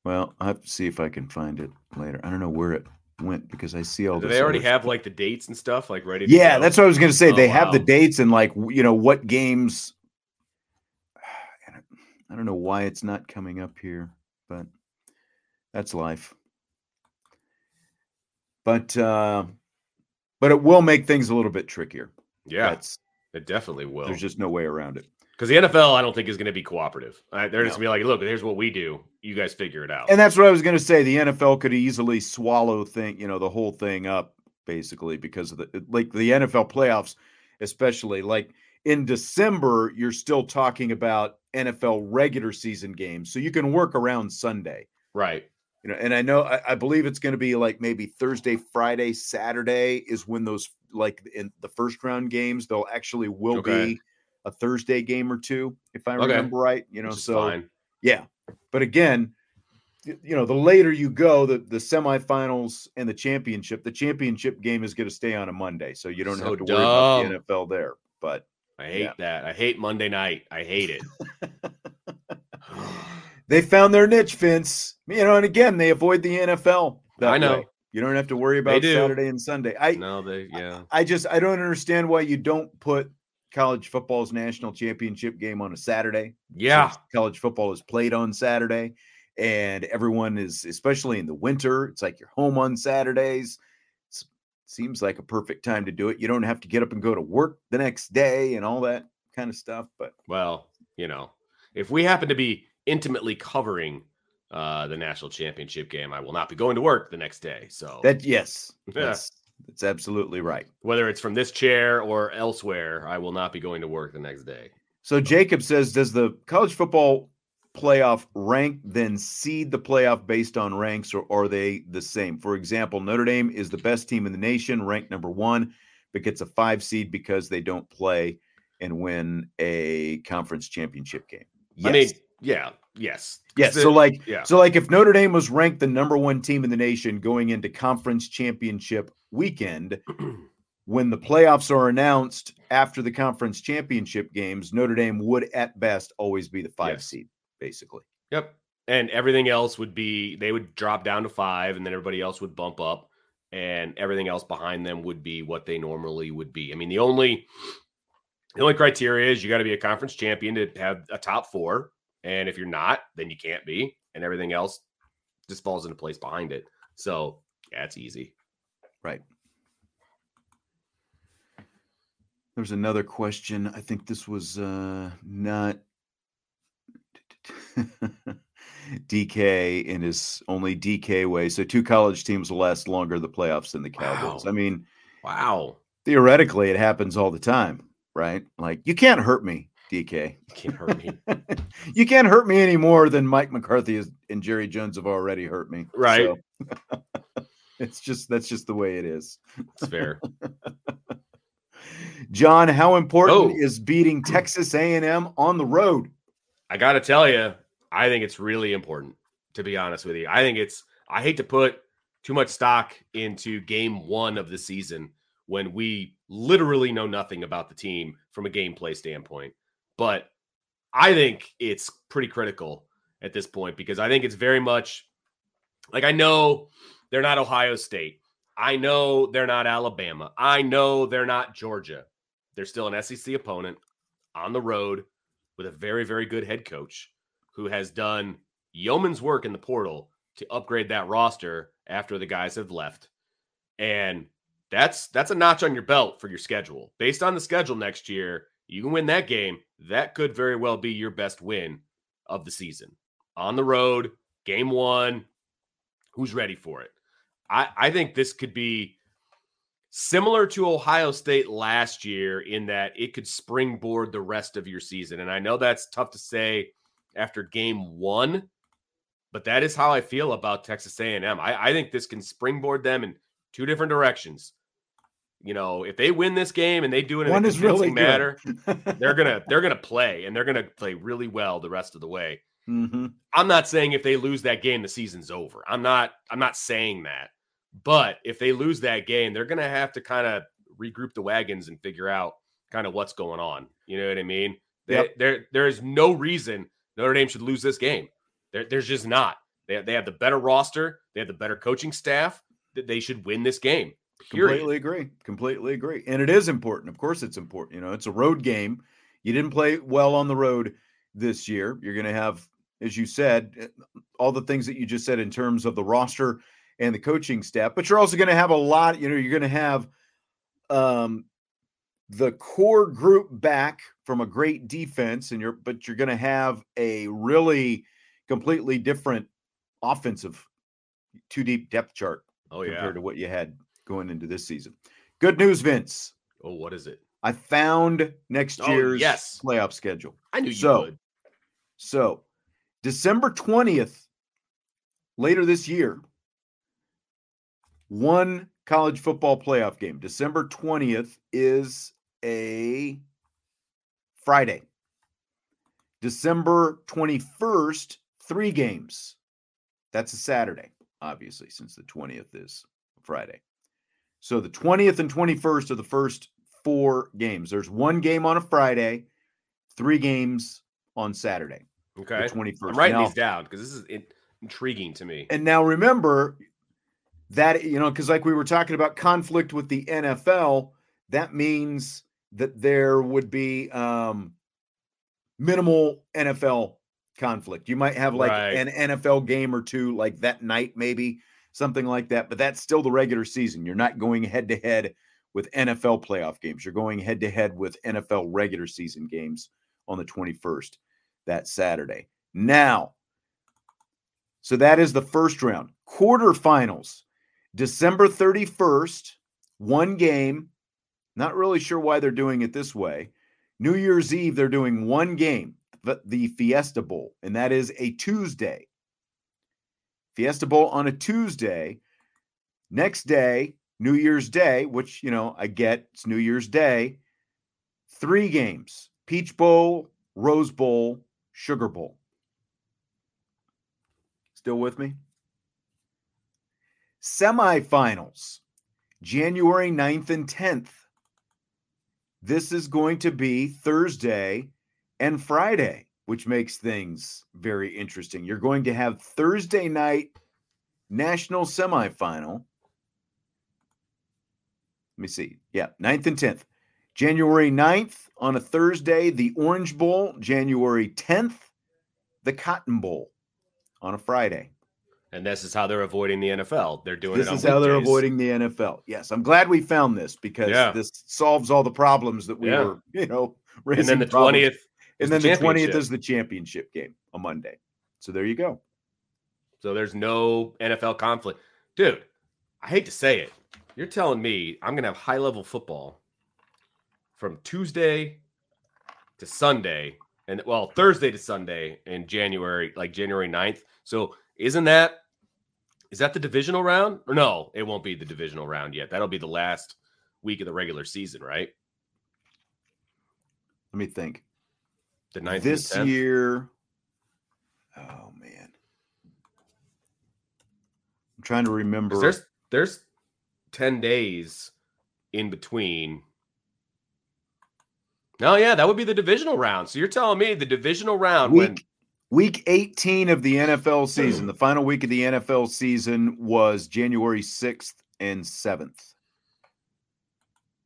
Speaker 1: Well, I'll have to see if I can find it later. I don't know where it went because I see all
Speaker 2: Do
Speaker 1: this.
Speaker 2: they already have like the dates and stuff like ready?
Speaker 1: Yeah,
Speaker 2: go?
Speaker 1: that's what I was going to say.
Speaker 2: Oh,
Speaker 1: they have the dates and like you know what games. I- I don't know why it's not coming up here, but that's life. But uh but it will make things a little bit trickier.
Speaker 2: yeah.
Speaker 1: That's
Speaker 2: It definitely will.
Speaker 1: there's just no way around it.
Speaker 2: Because the NFL, I don't think is going to be cooperative. Uh, they're just
Speaker 1: No.
Speaker 2: going to be like, look, here's what we do. You guys figure it out.
Speaker 1: And that's what I was going to say. The NFL could easily swallow thing, you know, the whole thing up basically because of the like the NFL playoffs, especially like in December, you're still talking about NFL regular season games, so you can work around Sunday.
Speaker 2: right.
Speaker 1: You know, and I know I, I believe it's going to be like maybe Thursday, Friday, Saturday is when those like in the first round games, they'll actually will
Speaker 2: Okay.
Speaker 1: be a Thursday game or two, if I
Speaker 2: Okay.
Speaker 1: remember right. You know, so
Speaker 2: fine.
Speaker 1: yeah. But again, you know, the later you go, the the semifinals and the championship, the championship game is going to stay on a Monday, so you don't
Speaker 2: So
Speaker 1: have to worry about the NFL there. But
Speaker 2: I hate
Speaker 1: Yeah.
Speaker 2: that. I hate Monday night. I hate it.
Speaker 1: they found their niche, Vince. You know, and again, they avoid the NFL.
Speaker 2: I know.
Speaker 1: way. You don't have to worry about. Saturday and Sunday. I
Speaker 2: no, they yeah.
Speaker 1: I just I don't understand why you don't put college football's national championship game on a Saturday.
Speaker 2: Yeah.
Speaker 1: college football is played on Saturday, and everyone is, especially in the winter, it's like you're home on Saturdays. It's, seems like a perfect time to do it. You don't have to get up and go to work the next day and all that kind of stuff. But
Speaker 2: Well, you know, if we happen to be intimately covering uh the national championship game, I will not be going to work the next day. So
Speaker 1: that, yes,
Speaker 2: Oh.
Speaker 1: That's absolutely right.
Speaker 2: whether it's from this chair or elsewhere, I will not be going to work the next day.
Speaker 1: So Jacob says, does the college football playoff rank then seed the playoff based on ranks, or are they the same? For example, Notre Dame is the best team in the nation, ranked number one, but gets a five seed because they don't play and win a conference championship game. Yes.
Speaker 2: I mean, yeah, yes.
Speaker 1: yes. So like,
Speaker 2: yeah.
Speaker 1: so like, if Notre Dame was ranked the number one team in the nation going into conference championship weekend, when the playoffs are announced after the conference championship games, Notre Dame would at best always be the five
Speaker 2: Yes.
Speaker 1: seed, basically.
Speaker 2: Yep. And everything else would be they would drop down to five, and then everybody else would bump up, and everything else behind them would be what they normally would be. I mean, the only the only criteria is you got to be a conference champion to have a top four, and if you're not, then you can't be, and everything else just falls into place behind it. So yeah, it's easy.
Speaker 1: Right. There's another question. I think this was uh not DK in his only DK way. So two college teams will last longer the playoffs than the Cowboys.
Speaker 2: Wow.
Speaker 1: I mean,
Speaker 2: Wow,
Speaker 1: theoretically it happens all the time, right? Like you can't hurt me, DK.
Speaker 2: you can't hurt me.
Speaker 1: you can't hurt me any more than Mike McCarthy and Jerry Jones have already hurt me.
Speaker 2: Right.
Speaker 1: So, it's just that's just the way it is.
Speaker 2: It's fair.
Speaker 1: John, how important
Speaker 2: Oh.
Speaker 1: is beating Texas A&M on the road?
Speaker 2: I got to tell you, I think it's really important, to be honest with you. I think it's, I hate to put too much stock into game one of the season when we literally know nothing about the team from a gameplay standpoint. But I think it's pretty critical at this point because I think it's very much like I know they're not Ohio State. I know they're not Alabama. I know they're not Georgia. They're still an SEC opponent on the road with a very, very good head coach who has done yeoman's work in the portal to upgrade that roster after the guys have left. And that's that's a notch on your belt for your schedule. Based on the schedule next year, you can win that game. That could very well be your best win of the season. On the road, game one. Who's ready for it? I, I think this could be similar to Ohio State last year in that it could springboard the rest of your season. And I know that's tough to say after game one, but that is how I feel about Texas A&M. I, I think this can springboard them in two different directions. You know, if they win this game and they do it in
Speaker 1: One
Speaker 2: a
Speaker 1: is really
Speaker 2: manner, they're gonna they're gonna play and they're gonna play really well the rest of the way.
Speaker 1: Mhm.
Speaker 2: I'm not saying if they lose that game, the season's over. I'm not. I'm not saying that. But if they lose that game, they're going to have to kind of regroup the wagons and figure out kind of what's going on. You know what I mean? They-
Speaker 1: Yep.
Speaker 2: There, there is no reason Notre Dame should lose this game. There, there's just not. They, they have the better roster. They have the better coaching staff. That they should win this game. Period.
Speaker 1: Completely agree. Completely agree. And it is important. Of course, it's important. You know, it's a road game. You didn't play well on the road this year. You're going to have, as you said, eh, all the things that you just said in terms of the roster and the coaching staff, but you're also going to have a lot, you know, you're going to have um the core group back from a great defense and you're but you're going to have a really completely different offensive two deep depth chart
Speaker 2: Oh yeah.
Speaker 1: compared to what you had going into this season. Good news, Vince.
Speaker 2: Oh, what is it?
Speaker 1: I found next
Speaker 2: Oh,
Speaker 1: year's
Speaker 2: yes.
Speaker 1: playoff schedule.
Speaker 2: I knew you
Speaker 1: So,
Speaker 2: would.
Speaker 1: So, December 20th, later this year, one college football playoff game. December 20th is a Friday. December 21st, three games. That's a Saturday, obviously, since the 20th is Friday. So the 20th and 21st are the first four games. There's one game on a Friday, three games on Saturday.
Speaker 2: Okay.
Speaker 1: The 21st.
Speaker 2: I'm writing
Speaker 1: Now-
Speaker 2: these down because this is intriguing to me.
Speaker 1: And now remember that, you know, because like we were talking about conflict with the NFL, that means that there would be um, minimal NFL conflict. You might have like
Speaker 2: Right.
Speaker 1: an NFL game or two like that night, maybe something like that, but that's still the regular season. You're not going head to head with NFL playoff games. You're going head to head with NFL regular season games on the 21st, that Saturday. Now, so that is the first round. Quarterfinals, December 31st, one game. Not really sure why they're doing it this way. New Year's Eve, they're doing one game, the, Fiesta Bowl, and that is a Tuesday. Fiesta Bowl on a Tuesday. Next day, New Year's Day, which, you know, I get it's New Year's Day. Three games Peach Bowl, Rose Bowl, Sugar Bowl. Still with me? Semifinals, January 9th and 10th. This is going to be Thursday and Friday, which makes things very interesting. You're going to have Thursday night national semifinal. Let me see. Yeah, 9th and 10th. January 9th on a Thursday, the Orange Bowl. January 10th, the Cotton Bowl on a Friday.
Speaker 2: And this is how they're avoiding the NFL. They're doing
Speaker 1: This
Speaker 2: it on
Speaker 1: is how they're avoiding the NFL. Yes, I'm glad we found this because
Speaker 2: Yeah.
Speaker 1: this solves all the problems that we
Speaker 2: Yeah.
Speaker 1: were, you know,
Speaker 2: And then the twentieth,
Speaker 1: and then the twentieth is the championship game on Monday. So there you go.
Speaker 2: So there's no NFL conflict. Dude, I hate to say it. You're telling me I'm going to have high level football from Tuesday to Sunday and well, Thursday to Sunday in January, like January 9th. So isn't that is that the divisional round? Or no, it won't be the divisional round yet. That'll be the last week of the regular season, right?
Speaker 1: Let me think.
Speaker 2: The ninth
Speaker 1: this
Speaker 2: and the 10th?
Speaker 1: year, oh man, I'm trying to remember.
Speaker 2: There's there's 10 days in between. No, yeah, that would be the divisional round. So you're telling me the divisional round when
Speaker 1: week week 18 of the NFL season, the final week of the NFL season was January 6th and 7th.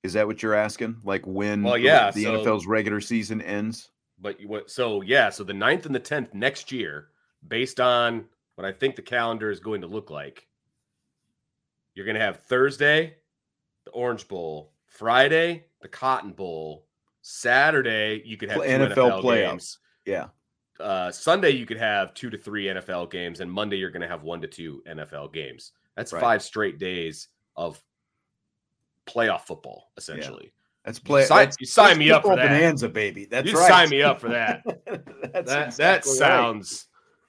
Speaker 1: Is that what you're asking? Like when
Speaker 2: Well,
Speaker 1: the-
Speaker 2: yeah,
Speaker 1: the
Speaker 2: so-
Speaker 1: NFL's regular season ends?
Speaker 2: but you what so yeah, so the 9th and the 10th next year, based on what I think the calendar is going to look like, you're gonna have Thursday, the Orange Bowl, Friday, the Cotton Bowl, Saturday, you could have
Speaker 1: NFL
Speaker 2: NFL,
Speaker 1: playoffs.
Speaker 2: games.
Speaker 1: Yeah.
Speaker 2: Uh, Sunday you could have two to three NFL games, and Monday you're going to have one to two NFL games. That's
Speaker 1: Right.
Speaker 2: five straight days of playoff football, essentially.
Speaker 1: That's play.
Speaker 2: sign-
Speaker 1: that's-
Speaker 2: you sign me up for that.
Speaker 1: bonanza, baby. That's
Speaker 2: you
Speaker 1: right.
Speaker 2: sign me up for that. that
Speaker 1: exactly
Speaker 2: that
Speaker 1: right.
Speaker 2: sounds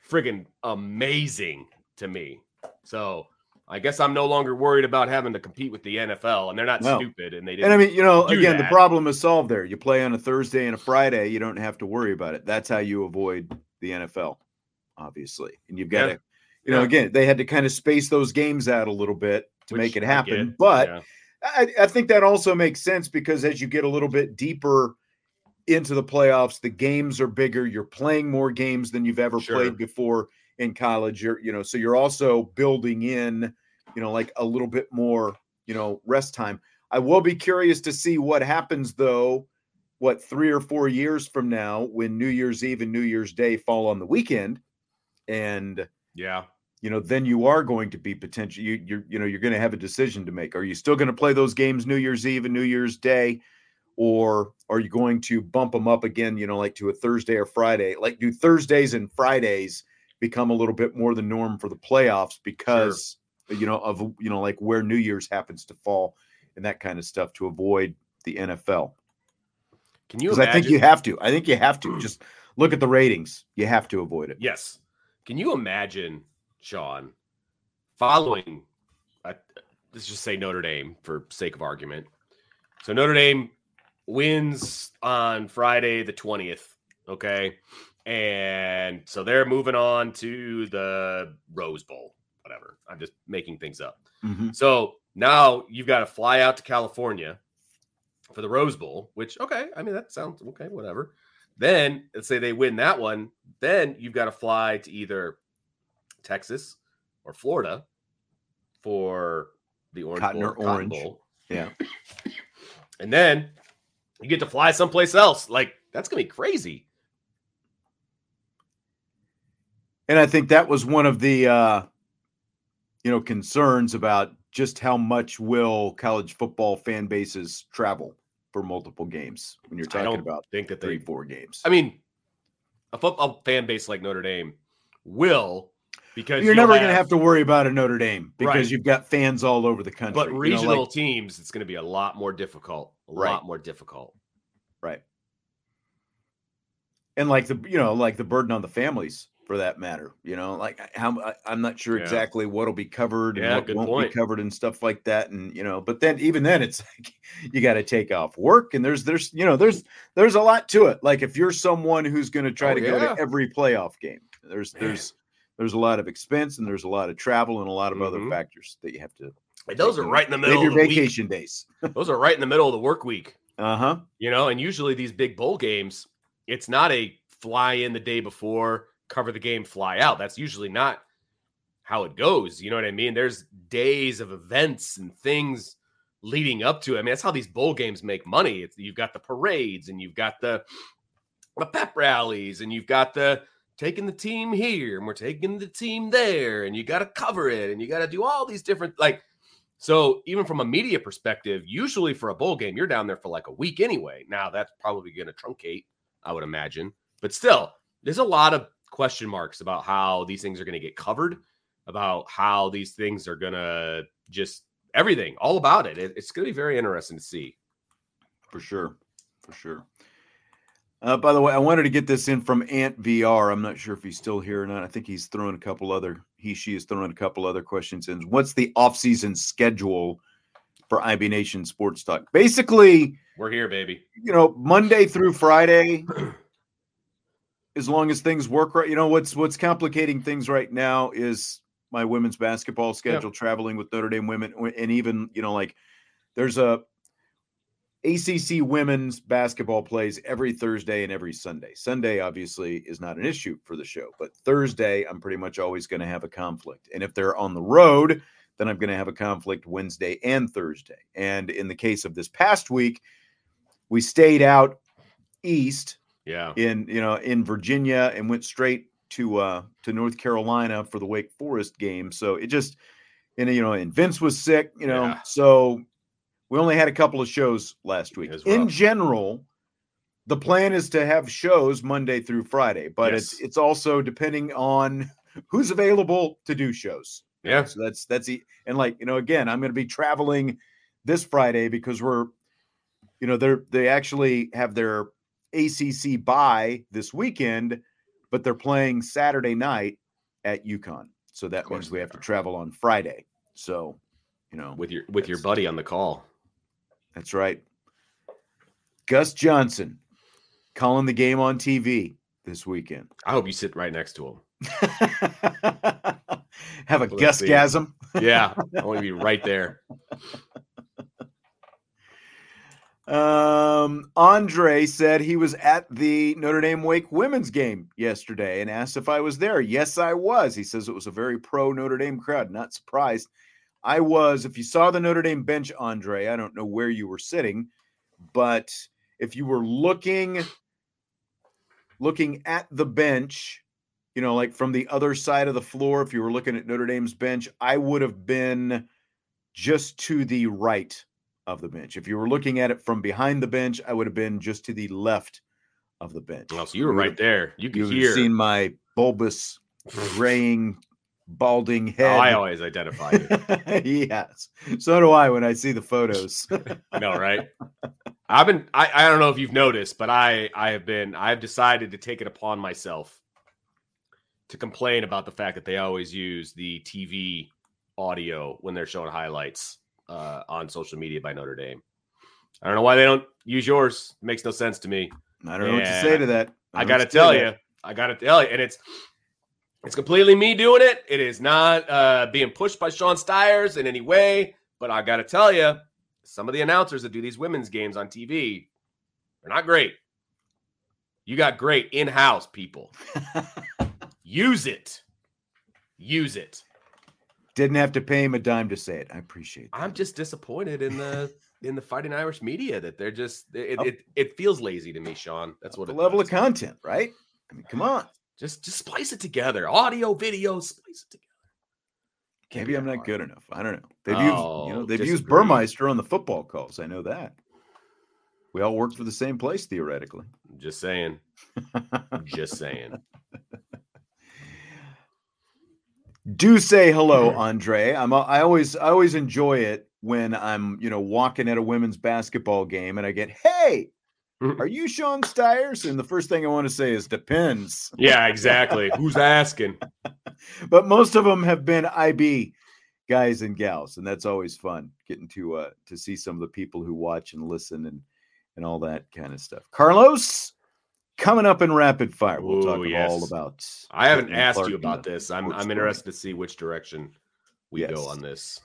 Speaker 2: friggin' amazing to me. So I guess I'm no longer worried about having to compete with the NFL, and they're not
Speaker 1: No.
Speaker 2: stupid, and they didn't.
Speaker 1: And I mean, you know, again, the problem is solved there. You play on a Thursday and a Friday, you don't have to worry about it. That's how you avoid the NFL, obviously. And you've got
Speaker 2: Yeah.
Speaker 1: to, you know,
Speaker 2: Yeah.
Speaker 1: again, they had to kind of space those games out a little bit to
Speaker 2: Which
Speaker 1: make it happen.
Speaker 2: get,
Speaker 1: But
Speaker 2: yeah.
Speaker 1: I, I think that also makes sense because as you get a little bit deeper into the playoffs, the games are bigger. You're playing more games than you've ever
Speaker 2: Sure.
Speaker 1: played before in college. You're, you know, so you're also building in, you know, like a little bit more, you know, rest time. I will be curious to see what happens though, what three or four years from now when New Year's Eve and New Year's Day fall on the weekend. And
Speaker 2: yeah,
Speaker 1: you know, then you are going to be potential. You, you're, you know, you're going to have a decision to make. Are you still going to play those games New Year's Eve and New Year's Day, or are you going to bump them up again? You know, like to a Thursday or Friday? Like, do Thursdays and Fridays become a little bit more the norm for the playoffs because you know of you know like where New Year's happens to fall and that kind of stuff to avoid the NFL?
Speaker 2: can you
Speaker 1: Because
Speaker 2: imagine?
Speaker 1: I think you have to. I think you have to just look at the ratings. You have to avoid it.
Speaker 2: Yes. Can you imagine, Sean, following a, let's just say Notre Dame for sake of argument. So Notre Dame wins on Friday the 20th. Okay. And so they're moving on to the Rose Bowl, whatever. I'm just making things up.
Speaker 1: Mm-hmm.
Speaker 2: So now you've got to fly out to California for the Rose Bowl, which, okay, I mean, that sounds okay, whatever. Then let's say they win that one. Then you've got to fly to either Texas or Florida for the Orange
Speaker 1: Cotton
Speaker 2: Bowl,
Speaker 1: or
Speaker 2: Cotton
Speaker 1: Orange.
Speaker 2: Bowl.
Speaker 1: Yeah.
Speaker 2: And then you get to fly someplace else. Like, that's going to be crazy.
Speaker 1: And I think that was one of the uh, you know concerns about just how much will college football fan bases travel for multiple games when you're talking about
Speaker 2: think that
Speaker 1: three,
Speaker 2: they,
Speaker 1: four games.
Speaker 2: I mean, a football fan base like Notre Dame will because
Speaker 1: you're never going to have to worry about a Notre Dame because
Speaker 2: Right.
Speaker 1: you've got fans all over the country.
Speaker 2: But
Speaker 1: you know,
Speaker 2: regional
Speaker 1: like-
Speaker 2: teams, it's going to be a lot more difficult. A
Speaker 1: Right.
Speaker 2: lot more difficult.
Speaker 1: right? And like the you know like the burden on the families for that matter. You know, like how I- I'm not sure
Speaker 2: Yeah.
Speaker 1: exactly what'll be covered and what won't
Speaker 2: point.
Speaker 1: be covered and stuff like that. And you know, but then even then, it's like you got to take off work and there's there's you know there's there's a lot to it. Like if you're someone who's going to try
Speaker 2: Oh,
Speaker 1: to go to every playoff game, there's
Speaker 2: Man.
Speaker 1: there's there's a lot of expense and there's a lot of travel and a lot of other
Speaker 2: Mhm.
Speaker 1: factors that you have to.
Speaker 2: And those are right in the middle
Speaker 1: your
Speaker 2: of week.
Speaker 1: vacation days.
Speaker 2: Those are right in the middle of the work week.
Speaker 1: Uh huh.
Speaker 2: You know, and usually these big bowl games, it's not a fly in the day before, cover the game, fly out. That's usually not how it goes. You know what I mean? There's days of events and things leading up to it. I mean, that's how these bowl games make money. It's you've got the parades and you've got the the pep rallies and you've got the taking the team here and we're taking the team there and you got to cover it and you got to do all these different like so even from a media perspective, usually for a bowl game, you're down there for like a week anyway. Now that's probably going to truncate, I would imagine. But still, there's a lot of question marks about how these things are going to get covered, about how these things are going to just everything, all about it. It- It's going to be very interesting to see.
Speaker 1: For sure. For sure. Uh, by the way, I wanted to get this in from Ant VR. I'm not sure if he's still here or not. I think he's throwing a couple other, he, she is throwing a couple other questions in. What's the offseason schedule for IB Nation Sports Talk? Basically,
Speaker 2: We're here, baby.
Speaker 1: you know, Monday through Friday, as long as things work right. You know, what's what's complicating things right now is my women's basketball schedule, traveling with Notre Dame women, and even you know, like there's a ACC women's basketball plays every Thursday and every Sunday. Sunday obviously is not an issue for the show, but Thursday I'm pretty much always going to have a conflict. And if they're on the road, then I'm going to have a conflict Wednesday and Thursday. And in the case of this past week, we stayed out east
Speaker 2: Yeah.
Speaker 1: in you know in Virginia and went straight to uh to North Carolina for the Wake Forest game. So it just and you know and Vince was sick, you know.
Speaker 2: Yeah.
Speaker 1: So we only had a couple of shows last week. In general, the plan is to have shows Monday through Friday, but it's
Speaker 2: Yes.
Speaker 1: it's also depending on who's available to do shows.
Speaker 2: Yeah.
Speaker 1: So that's that's e- and like, you know, again, I'm going to be traveling this Friday because we're you know, they're they actually have their ACC bye this weekend, but they're playing Saturday night at UConn. So that means we have to travel on Friday. So, you know,
Speaker 2: With your with your buddy on the call.
Speaker 1: that's right. Gus Johnson calling the game on TV this weekend.
Speaker 2: I hope you sit right next to him.
Speaker 1: have a
Speaker 2: Let's see.
Speaker 1: Gusgasm.
Speaker 2: Yeah. I want to be right there.
Speaker 1: Um, Andre said he was at the Notre Dame Wake women's game yesterday and asked if I was there. Yes, I was. He says it was a very pro Notre Dame crowd. Not surprised. I was. If you saw the Notre Dame bench, Andre, I don't know where you were sitting, but if you were looking looking at the bench, you know, like from the other side of the floor, if you were looking at Notre Dame's bench, I would have been just to the right of the bench. If you were looking at it from behind the bench, I would have been just to the left of the bench.
Speaker 2: Oh, so you were right
Speaker 1: have-
Speaker 2: there. You
Speaker 1: You
Speaker 2: could
Speaker 1: have seen my bulbous, graying, balding
Speaker 2: Oh,
Speaker 1: head.
Speaker 2: I always identify you.
Speaker 1: yes. So do I when I see the photos.
Speaker 2: I know, right? I've been I, I don't know if you've noticed, but I I have been I've decided to take it upon myself to complain about the fact that they always use the TV audio when they're showing highlights uh, on social media by Notre Dame. I don't know why they don't use yours. It makes no sense to me.
Speaker 1: I don't know what to say to that.
Speaker 2: I, I got to tell you, I got to tell you, and it's it's completely me doing it. It is not uh, being pushed by Sean Stires in any way. But I got to tell you, some of the announcers that do these women's games on TV, they're not great. You got great in-house people. Use it. Use it.
Speaker 1: Didn't have to pay him a dime to say it. I appreciate that.
Speaker 2: I'm just disappointed in the in the fighting Irish media that they're just it, it, oh. it feels lazy to me, Sean. That's what
Speaker 1: the level does. of content, right? I mean, come on.
Speaker 2: Just just splice it together. Audio, video, splice it together.
Speaker 1: Maybe I'm not good enough. I don't know. They've oh, used you know oh, they've disagree. used Burmeister on the football calls. I know that. We all work for the same place theoretically.
Speaker 2: Just saying. just saying.
Speaker 1: Do say hello, Andre. I'm I always I always enjoy it when I'm, you know, walking at a women's basketball game and I get, "Hey, are you Sean Stires?" And the first thing I want to say is depends.
Speaker 2: Yeah, exactly. Who's asking?
Speaker 1: but most of them have been IB guys and gals, and that's always fun getting to uh to see some of the people who watch and listen and and all that kind of stuff. Carlos, coming up in rapid fire, we'll Ooh, talk yes. all about.
Speaker 2: I haven't asked Clark you about this. I'm I'm interested to see which direction we yes. go on this.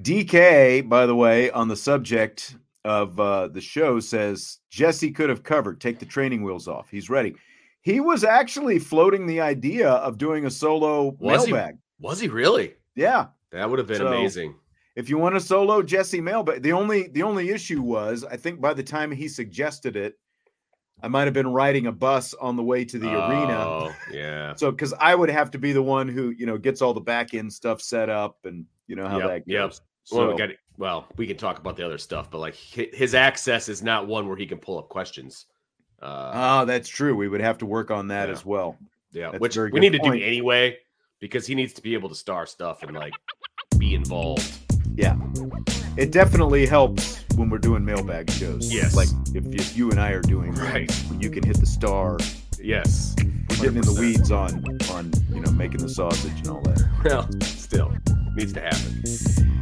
Speaker 1: DK, by the way, on the subject of uh, the show, says Jesse could have covered. Take the training wheels off. He's ready. He was actually floating the idea of doing a solo was mailbag.
Speaker 2: He, was he really?
Speaker 1: Yeah,
Speaker 2: that would have been so, amazing.
Speaker 1: If you want a solo Jesse mailbag, the only the only issue was I think by the time he suggested it, I might have been riding a bus on the way to the arena. oh, arena.
Speaker 2: Yeah.
Speaker 1: So because I would have to be the one who you know gets all the back end stuff set up and you know how yep, that goes. Yep.
Speaker 2: So, well, we got well, we can talk about the other stuff, but like his access is not one where he can pull up questions.
Speaker 1: Uh, oh, that's true. We would have to work on that yeah. as well.
Speaker 2: Yeah, that's which we need point. to do anyway because he needs to be able to star stuff and like be involved.
Speaker 1: Yeah, it definitely helps when we're doing mailbag shows.
Speaker 2: Yes,
Speaker 1: like if, if you and I are doing
Speaker 2: right,
Speaker 1: you can hit the star.
Speaker 2: Yes,
Speaker 1: we're getting in the weeds on on you know making the sausage and all that.
Speaker 2: Well, still needs to happen.